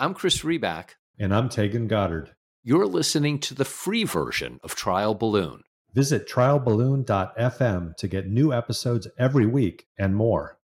I'm Chris Riback. And I'm Taegan Goddard. You're listening to the free version of Trial Balloon. Visit trialballoon.fm to get new episodes every week and more.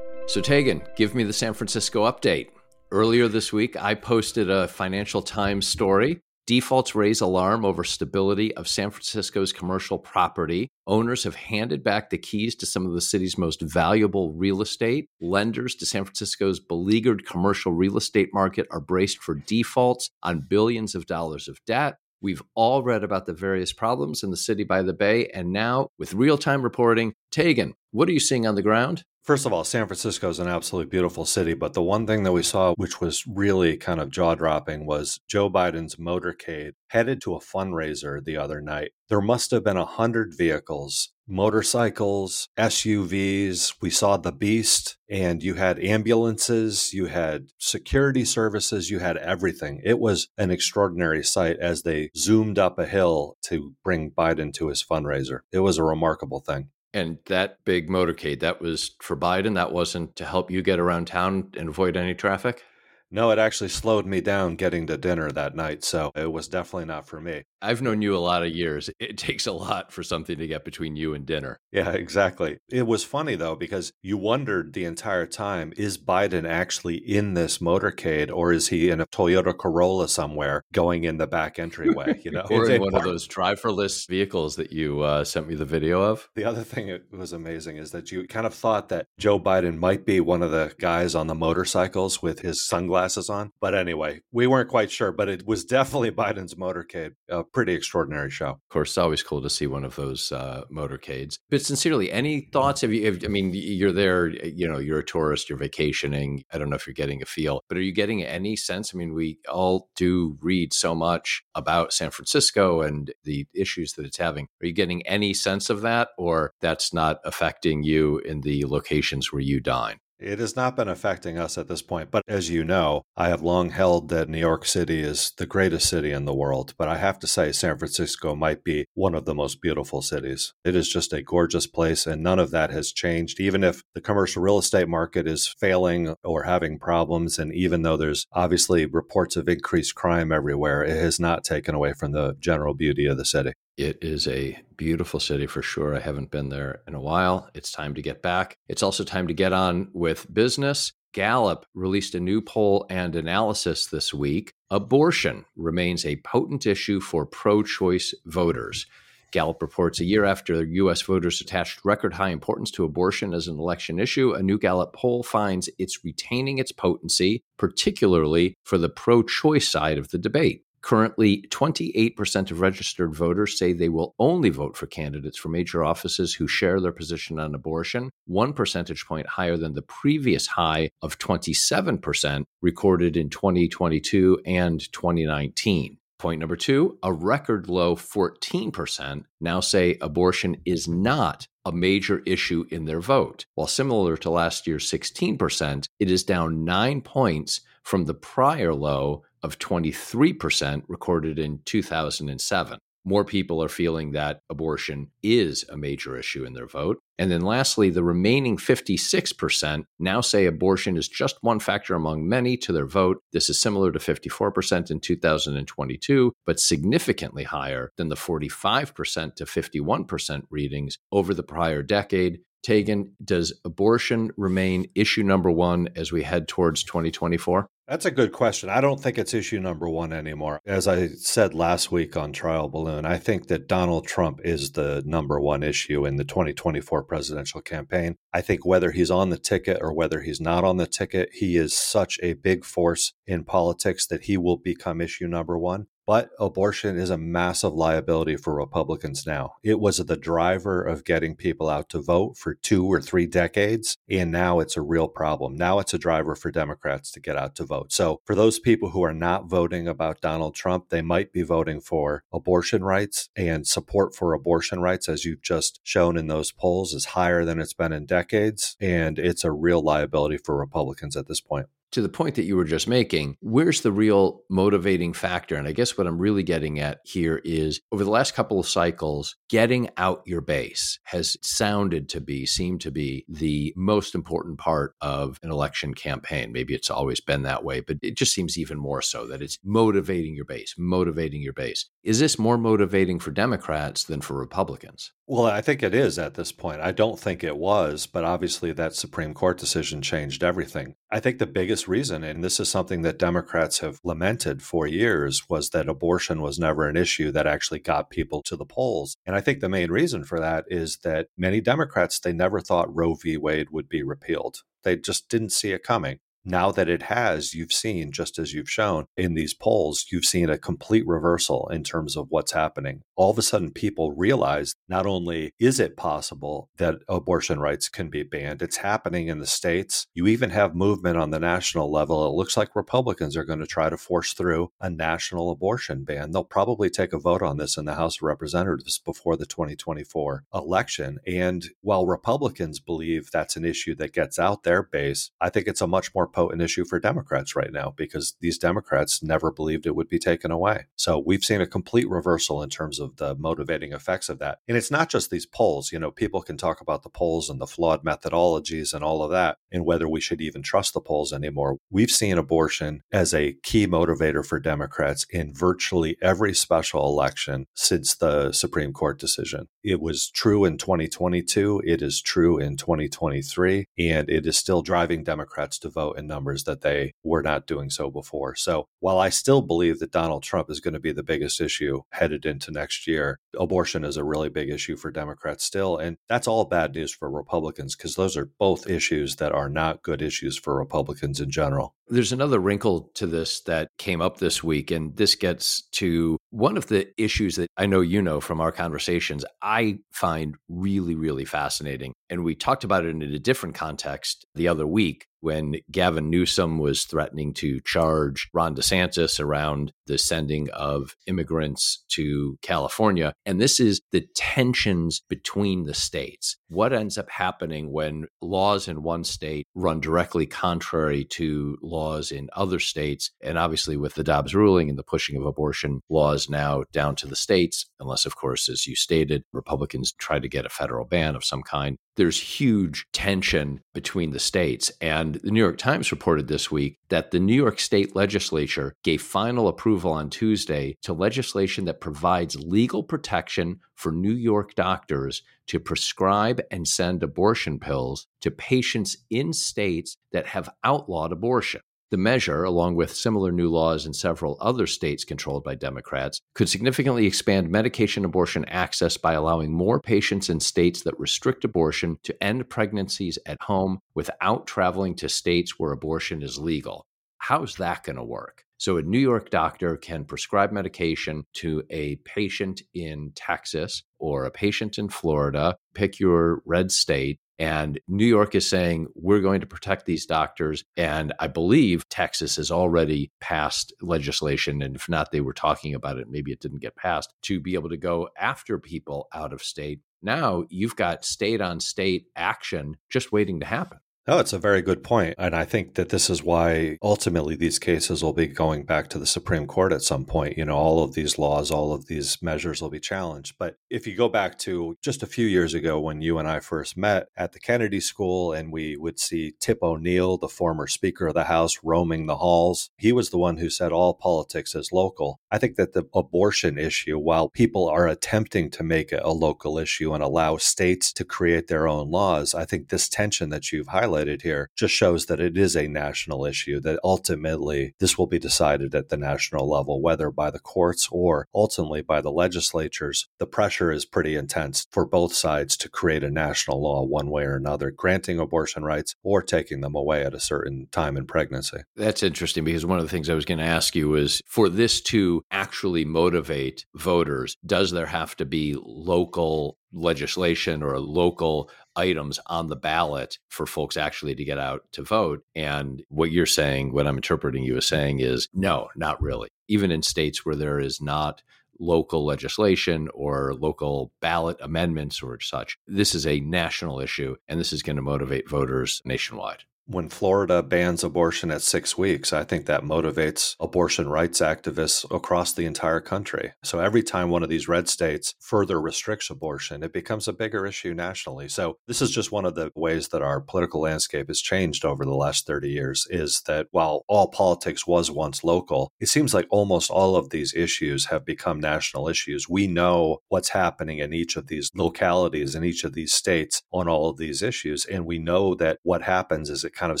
So, Taegan, give me the San Francisco update. Earlier this week, I posted a Financial Times story Defaults raise alarm over stability of San Francisco's commercial property. Owners have handed back the keys to some of the city's most valuable real estate. Lenders to San Francisco's beleaguered commercial real estate market are braced for defaults on billions of dollars of debt. We've all read about the various problems in the city by the bay. And now, with real time reporting, Taegan, what are you seeing on the ground? First of all, San Francisco is an absolutely beautiful city, but the one thing that we saw, which was really kind of jaw dropping, was Joe Biden's motorcade headed to a fundraiser the other night. There must have been a hundred vehicles, motorcycles, SUVs. We saw the beast, and you had ambulances, you had security services, you had everything. It was an extraordinary sight as they zoomed up a hill to bring Biden to his fundraiser. It was a remarkable thing. And that big motorcade, that was for Biden. That wasn't to help you get around town and avoid any traffic? No, it actually slowed me down getting to dinner that night. So it was definitely not for me. I've known you a lot of years. It takes a lot for something to get between you and dinner. Yeah, exactly. It was funny though, because you wondered the entire time is Biden actually in this motorcade or is he in a Toyota Corolla somewhere going in the back entryway? You know, or in one of those driverless vehicles that you uh, sent me the video of. The other thing that was amazing is that you kind of thought that Joe Biden might be one of the guys on the motorcycles with his sunglasses glasses on. But anyway, we weren't quite sure, but it was definitely Biden's motorcade. A pretty extraordinary show. Of course, it's always cool to see one of those uh, motorcades. But sincerely, any thoughts? Have you? I mean, you're there. You know, you're a tourist. You're vacationing. I don't know if you're getting a feel, but are you getting any sense? I mean, we all do read so much about San Francisco and the issues that it's having. Are you getting any sense of that, or that's not affecting you in the locations where you dine? It has not been affecting us at this point, but as you know, I have long held that New York City is the greatest city in the world. But I have to say, San Francisco might be one of the most beautiful cities. It is just a gorgeous place, and none of that has changed. Even if the commercial real estate market is failing or having problems, and even though there's obviously reports of increased crime everywhere, it has not taken away from the general beauty of the city. It is a beautiful city for sure. I haven't been there in a while. It's time to get back. It's also time to get on with business. Gallup released a new poll and analysis this week. Abortion remains a potent issue for pro choice voters. Gallup reports a year after U.S. voters attached record high importance to abortion as an election issue, a new Gallup poll finds it's retaining its potency, particularly for the pro choice side of the debate. Currently, 28% of registered voters say they will only vote for candidates for major offices who share their position on abortion, one percentage point higher than the previous high of 27% recorded in 2022 and 2019. Point number two a record low 14% now say abortion is not a major issue in their vote. While similar to last year's 16%, it is down nine points from the prior low of 23% recorded in 2007. More people are feeling that abortion is a major issue in their vote. And then lastly, the remaining 56% now say abortion is just one factor among many to their vote. This is similar to 54% in 2022, but significantly higher than the 45% to 51% readings over the prior decade. Taegan, does abortion remain issue number one as we head towards 2024? That's a good question. I don't think it's issue number one anymore. As I said last week on Trial Balloon, I think that Donald Trump is the number one issue in the 2024 presidential campaign. I think whether he's on the ticket or whether he's not on the ticket, he is such a big force in politics that he will become issue number one. But abortion is a massive liability for Republicans now. It was the driver of getting people out to vote for two or three decades, and now it's a real problem. Now it's a driver for Democrats to get out to vote. So, for those people who are not voting about Donald Trump, they might be voting for abortion rights and support for abortion rights, as you've just shown in those polls, is higher than it's been in decades. And it's a real liability for Republicans at this point. To the point that you were just making, where's the real motivating factor? And I guess what I'm really getting at here is over the last couple of cycles, getting out your base has sounded to be, seemed to be the most important part of an election campaign. Maybe it's always been that way, but it just seems even more so that it's motivating your base, motivating your base. Is this more motivating for Democrats than for Republicans? Well, I think it is at this point. I don't think it was, but obviously that Supreme Court decision changed everything. I think the biggest reason, and this is something that Democrats have lamented for years, was that abortion was never an issue that actually got people to the polls. And I think the main reason for that is that many Democrats, they never thought Roe v. Wade would be repealed. They just didn't see it coming. Now that it has, you've seen, just as you've shown in these polls, you've seen a complete reversal in terms of what's happening. All of a sudden, people realize not only is it possible that abortion rights can be banned, it's happening in the states. You even have movement on the national level. It looks like Republicans are going to try to force through a national abortion ban. They'll probably take a vote on this in the House of Representatives before the 2024 election. And while Republicans believe that's an issue that gets out their base, I think it's a much more potent issue for Democrats right now because these Democrats never believed it would be taken away. So we've seen a complete reversal in terms of the motivating effects of that. And it's not just these polls. You know, people can talk about the polls and the flawed methodologies and all of that and whether we should even trust the polls anymore. We've seen abortion as a key motivator for Democrats in virtually every special election since the Supreme Court decision. It was true in 2022, it is true in 2023, and it is still driving Democrats to vote in numbers that they were not doing so before. So while I still believe that Donald Trump is going to be the biggest issue headed into next year, abortion is a really big issue for Democrats still. And that's all bad news for Republicans because those are both issues that are not good issues for Republicans in general. There's another wrinkle to this that came up this week, and this gets to one of the issues that I know you know from our conversations, I find really, really fascinating. And we talked about it in a different context the other week when Gavin Newsom was threatening to charge Ron DeSantis around the sending of immigrants to California. And this is the tensions between the states. What ends up happening when laws in one state run directly contrary to laws in other states? And obviously, with the Dobbs ruling and the pushing of abortion laws now down to the states, unless, of course, as you stated, Republicans try to get a federal ban of some kind, there's huge tension between the states. And the New York Times reported this week that the New York State legislature gave final approval on Tuesday to legislation that provides legal protection for New York doctors to prescribe and send abortion pills to patients in states that have outlawed abortion. The measure, along with similar new laws in several other states controlled by Democrats, could significantly expand medication abortion access by allowing more patients in states that restrict abortion to end pregnancies at home without traveling to states where abortion is legal. How's that going to work? So, a New York doctor can prescribe medication to a patient in Texas or a patient in Florida, pick your red state, and New York is saying, we're going to protect these doctors. And I believe Texas has already passed legislation. And if not, they were talking about it. Maybe it didn't get passed to be able to go after people out of state. Now you've got state on state action just waiting to happen. No, it's a very good point. And I think that this is why ultimately these cases will be going back to the Supreme Court at some point. You know, all of these laws, all of these measures will be challenged. But if you go back to just a few years ago when you and I first met at the Kennedy School and we would see Tip O'Neill, the former Speaker of the House, roaming the halls, he was the one who said all politics is local. I think that the abortion issue, while people are attempting to make it a local issue and allow states to create their own laws, I think this tension that you've highlighted here just shows that it is a national issue, that ultimately this will be decided at the national level, whether by the courts or ultimately by the legislatures. The pressure is pretty intense for both sides to create a national law one way or another, granting abortion rights or taking them away at a certain time in pregnancy. That's interesting because one of the things I was going to ask you was for this to actually motivate voters, does there have to be local legislation or local items on the ballot for folks actually to get out to vote. And what you're saying, what I'm interpreting you as saying is no, not really. Even in states where there is not local legislation or local ballot amendments or such, this is a national issue and this is going to motivate voters nationwide. When Florida bans abortion at six weeks, I think that motivates abortion rights activists across the entire country. So every time one of these red states further restricts abortion, it becomes a bigger issue nationally. So this is just one of the ways that our political landscape has changed over the last 30 years is that while all politics was once local, it seems like almost all of these issues have become national issues. We know what's happening in each of these localities, in each of these states on all of these issues. And we know that what happens is it kind of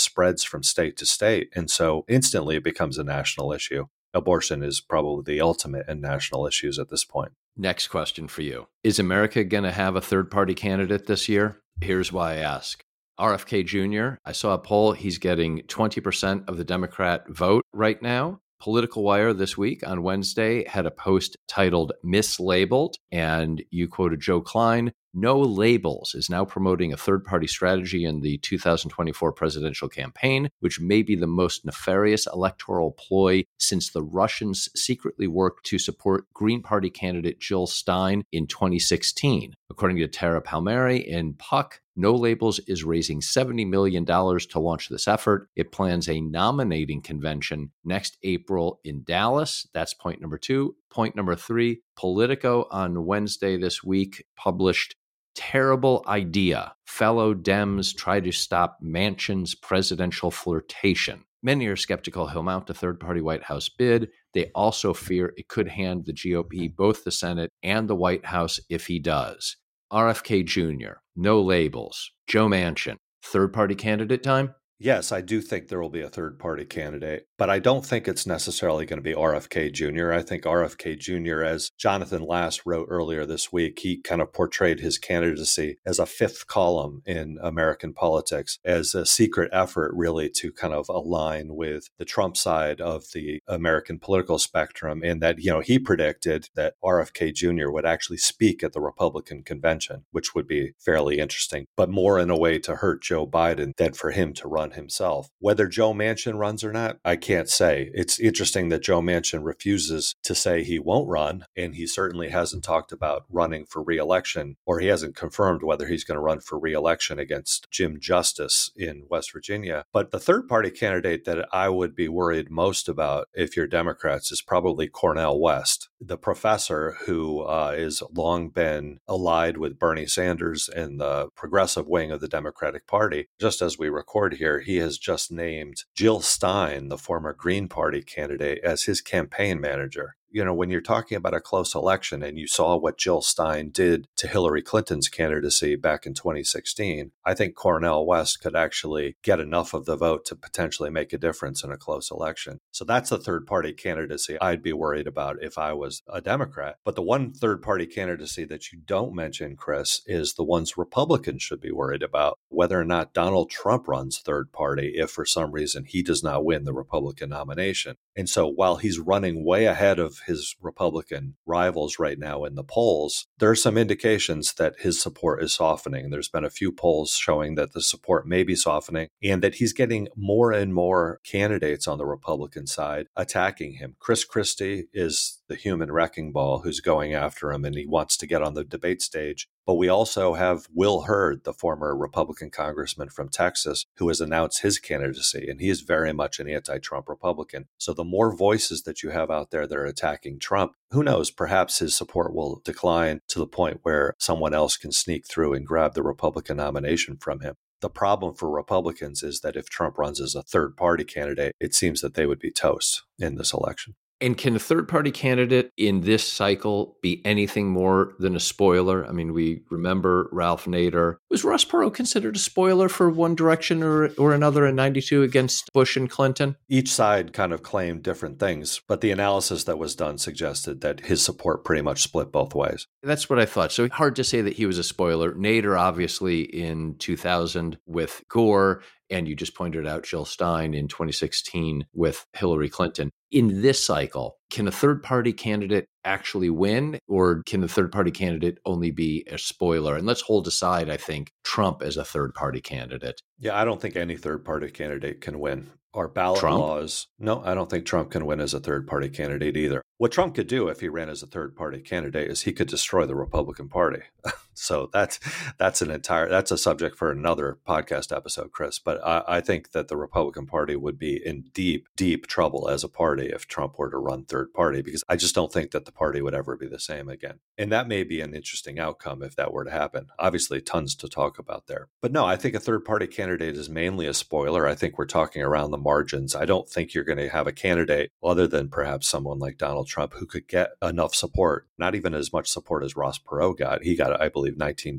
spreads from state to state. And so instantly it becomes a national issue. Abortion is probably the ultimate in national issues at this point. Next question for you Is America going to have a third party candidate this year? Here's why I ask. RFK Jr., I saw a poll, he's getting 20% of the Democrat vote right now. Political Wire this week on Wednesday had a post titled Mislabeled, and you quoted Joe Klein. No Labels is now promoting a third party strategy in the 2024 presidential campaign, which may be the most nefarious electoral ploy since the Russians secretly worked to support Green Party candidate Jill Stein in 2016. According to Tara Palmieri in Puck, no Labels is raising $70 million to launch this effort. It plans a nominating convention next April in Dallas. That's point number two. Point number three Politico on Wednesday this week published terrible idea. Fellow Dems try to stop Manchin's presidential flirtation. Many are skeptical he'll mount a third party White House bid. They also fear it could hand the GOP both the Senate and the White House if he does. RFK Jr., no labels, Joe Manchin, third party candidate time? Yes, I do think there will be a third party candidate, but I don't think it's necessarily going to be RFK Jr. I think RFK Jr., as Jonathan Last wrote earlier this week, he kind of portrayed his candidacy as a fifth column in American politics, as a secret effort really to kind of align with the Trump side of the American political spectrum. And that, you know, he predicted that RFK Jr. would actually speak at the Republican convention, which would be fairly interesting, but more in a way to hurt Joe Biden than for him to run himself. Whether Joe Manchin runs or not, I can't say. It's interesting that Joe Manchin refuses to say he won't run, and he certainly hasn't talked about running for reelection, or he hasn't confirmed whether he's going to run for reelection against Jim Justice in West Virginia. But the third party candidate that I would be worried most about if you're Democrats is probably Cornel West, the professor who uh, is long been allied with Bernie Sanders and the progressive wing of the Democratic Party. Just as we record here, he has just named Jill Stein, the former Green Party candidate, as his campaign manager you know, when you're talking about a close election and you saw what Jill Stein did to Hillary Clinton's candidacy back in 2016, I think Cornel West could actually get enough of the vote to potentially make a difference in a close election. So that's the third party candidacy I'd be worried about if I was a Democrat. But the one third party candidacy that you don't mention, Chris, is the ones Republicans should be worried about whether or not Donald Trump runs third party if for some reason he does not win the Republican nomination. And so while he's running way ahead of his Republican rivals right now in the polls, there are some indications that his support is softening. There's been a few polls showing that the support may be softening and that he's getting more and more candidates on the Republican side attacking him. Chris Christie is the human wrecking ball who's going after him and he wants to get on the debate stage. But we also have Will Hurd, the former Republican congressman from Texas, who has announced his candidacy, and he is very much an anti Trump Republican. So the more voices that you have out there that are attacking Trump, who knows, perhaps his support will decline to the point where someone else can sneak through and grab the Republican nomination from him. The problem for Republicans is that if Trump runs as a third party candidate, it seems that they would be toast in this election. And can a third party candidate in this cycle be anything more than a spoiler? I mean, we remember Ralph Nader. Was Ross Perot considered a spoiler for one direction or, or another in 92 against Bush and Clinton? Each side kind of claimed different things, but the analysis that was done suggested that his support pretty much split both ways. That's what I thought. So hard to say that he was a spoiler. Nader, obviously, in 2000 with Gore and you just pointed out Jill Stein in 2016 with Hillary Clinton. In this cycle, can a third party candidate actually win, or can the third party candidate only be a spoiler? And let's hold aside, I think, Trump as a third party candidate. Yeah, I don't think any third party candidate can win. Our ballot Trump? laws. No, I don't think Trump can win as a third party candidate either. What Trump could do if he ran as a third party candidate is he could destroy the Republican Party. So that's that's an entire that's a subject for another podcast episode, Chris. But I, I think that the Republican Party would be in deep, deep trouble as a party if Trump were to run third party, because I just don't think that the party would ever be the same again. And that may be an interesting outcome if that were to happen. Obviously, tons to talk about there. But no, I think a third party candidate is mainly a spoiler. I think we're talking around the margins. I don't think you're going to have a candidate other than perhaps someone like Donald Trump who could get enough support, not even as much support as Ross Perot got. He got, I believe, 19%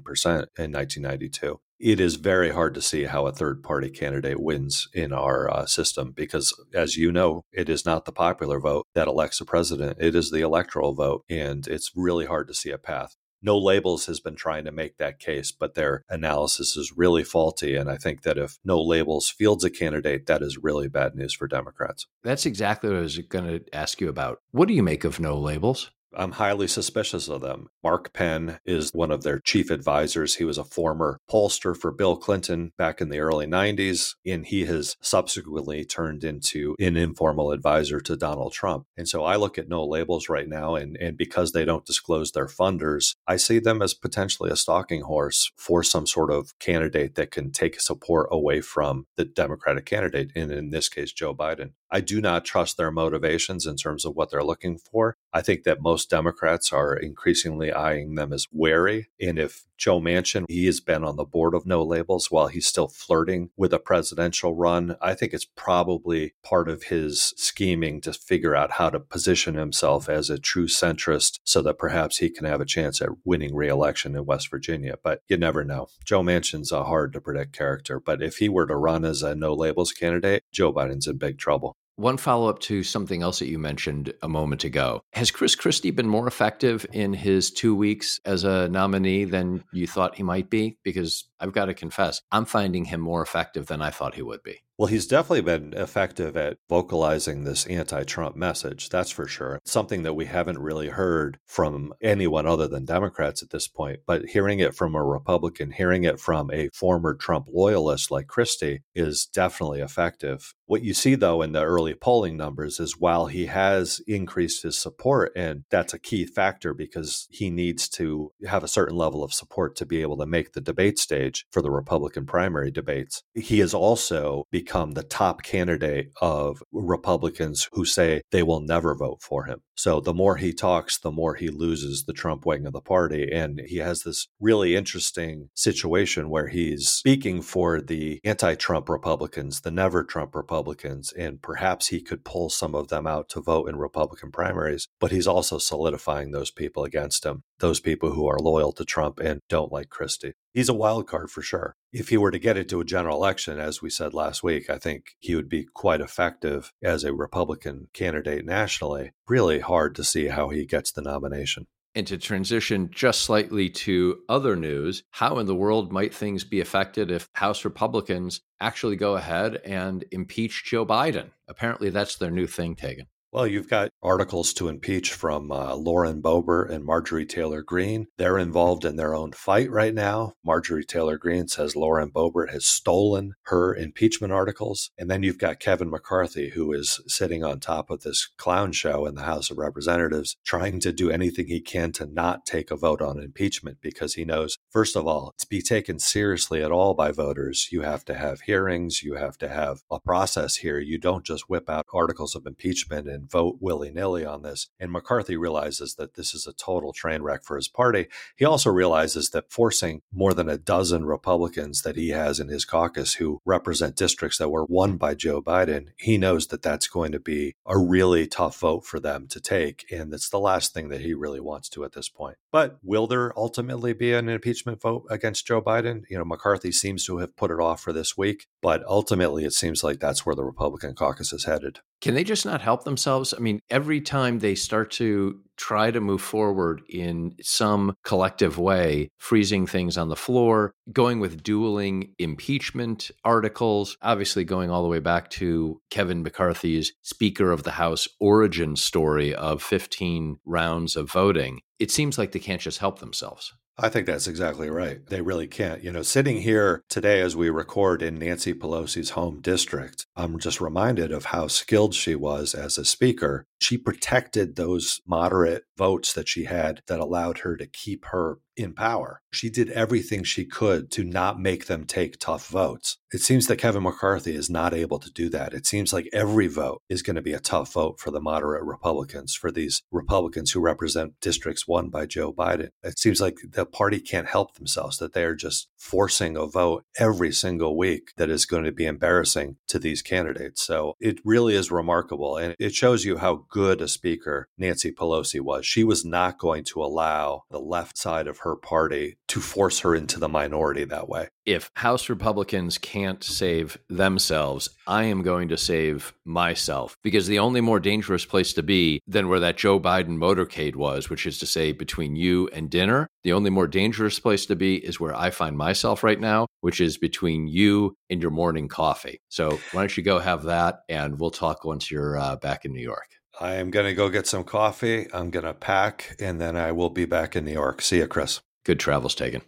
in 1992 it is very hard to see how a third party candidate wins in our uh, system because, as you know, it is not the popular vote that elects a president, it is the electoral vote. And it's really hard to see a path. No Labels has been trying to make that case, but their analysis is really faulty. And I think that if No Labels fields a candidate, that is really bad news for Democrats. That's exactly what I was going to ask you about. What do you make of No Labels? I'm highly suspicious of them. Mark Penn is one of their chief advisors. He was a former pollster for Bill Clinton back in the early 90s, and he has subsequently turned into an informal advisor to Donald Trump. And so I look at no labels right now, and, and because they don't disclose their funders, I see them as potentially a stalking horse for some sort of candidate that can take support away from the Democratic candidate, and in this case, Joe Biden. I do not trust their motivations in terms of what they're looking for. I think that most Democrats are increasingly eyeing them as wary. And if Joe Manchin, he has been on the board of no labels while he's still flirting with a presidential run, I think it's probably part of his scheming to figure out how to position himself as a true centrist so that perhaps he can have a chance at winning reelection in West Virginia. But you never know. Joe Manchin's a hard to predict character. But if he were to run as a no labels candidate, Joe Biden's in big trouble. One follow up to something else that you mentioned a moment ago. Has Chris Christie been more effective in his two weeks as a nominee than you thought he might be? Because I've got to confess, I'm finding him more effective than I thought he would be. Well, he's definitely been effective at vocalizing this anti Trump message, that's for sure. Something that we haven't really heard from anyone other than Democrats at this point. But hearing it from a Republican, hearing it from a former Trump loyalist like Christie is definitely effective. What you see, though, in the early polling numbers is while he has increased his support, and that's a key factor because he needs to have a certain level of support to be able to make the debate stage for the Republican primary debates, he has also become the top candidate of Republicans who say they will never vote for him. So the more he talks, the more he loses the Trump wing of the party. And he has this really interesting situation where he's speaking for the anti Trump Republicans, the never Trump Republicans, and perhaps he could pull some of them out to vote in Republican primaries. But he's also solidifying those people against him, those people who are loyal to Trump and don't like Christie. He's a wild card for sure. If he were to get into a general election, as we said last week, I think he would be quite effective as a Republican candidate nationally. Really hard to see how he gets the nomination. And to transition just slightly to other news, how in the world might things be affected if House Republicans actually go ahead and impeach Joe Biden? Apparently, that's their new thing, Taegan. Well, you've got articles to impeach from uh, Lauren Boebert and Marjorie Taylor Greene. They're involved in their own fight right now. Marjorie Taylor Greene says Lauren Boebert has stolen her impeachment articles. And then you've got Kevin McCarthy, who is sitting on top of this clown show in the House of Representatives, trying to do anything he can to not take a vote on impeachment because he knows, first of all, to be taken seriously at all by voters, you have to have hearings, you have to have a process here. You don't just whip out articles of impeachment and and vote willy nilly on this. And McCarthy realizes that this is a total train wreck for his party. He also realizes that forcing more than a dozen Republicans that he has in his caucus who represent districts that were won by Joe Biden, he knows that that's going to be a really tough vote for them to take. And it's the last thing that he really wants to at this point. But will there ultimately be an impeachment vote against Joe Biden? You know, McCarthy seems to have put it off for this week, but ultimately it seems like that's where the Republican caucus is headed. Can they just not help themselves? I mean, every time they start to try to move forward in some collective way, freezing things on the floor, going with dueling impeachment articles, obviously going all the way back to Kevin McCarthy's Speaker of the House origin story of 15 rounds of voting. It seems like they can't just help themselves. I think that's exactly right. They really can't. You know, sitting here today as we record in Nancy Pelosi's home district, I'm just reminded of how skilled she was as a speaker. She protected those moderate votes that she had that allowed her to keep her in power. She did everything she could to not make them take tough votes. It seems that Kevin McCarthy is not able to do that. It seems like every vote is going to be a tough vote for the moderate Republicans, for these Republicans who represent districts won by Joe Biden. It seems like the party can't help themselves, that they are just forcing a vote every single week that is going to be embarrassing to these candidates. So it really is remarkable. And it shows you how good a speaker Nancy Pelosi was. She was not going to allow the left side of her party to force her into the minority that way. If House Republicans can't save themselves, I am going to save myself because the only more dangerous place to be than where that Joe Biden motorcade was, which is to say between you and dinner, the only more dangerous place to be is where I find myself right now, which is between you and your morning coffee. So why don't you go have that and we'll talk once you're uh, back in New York. I am going to go get some coffee. I'm going to pack and then I will be back in New York. See you, Chris. Good travels Taegan.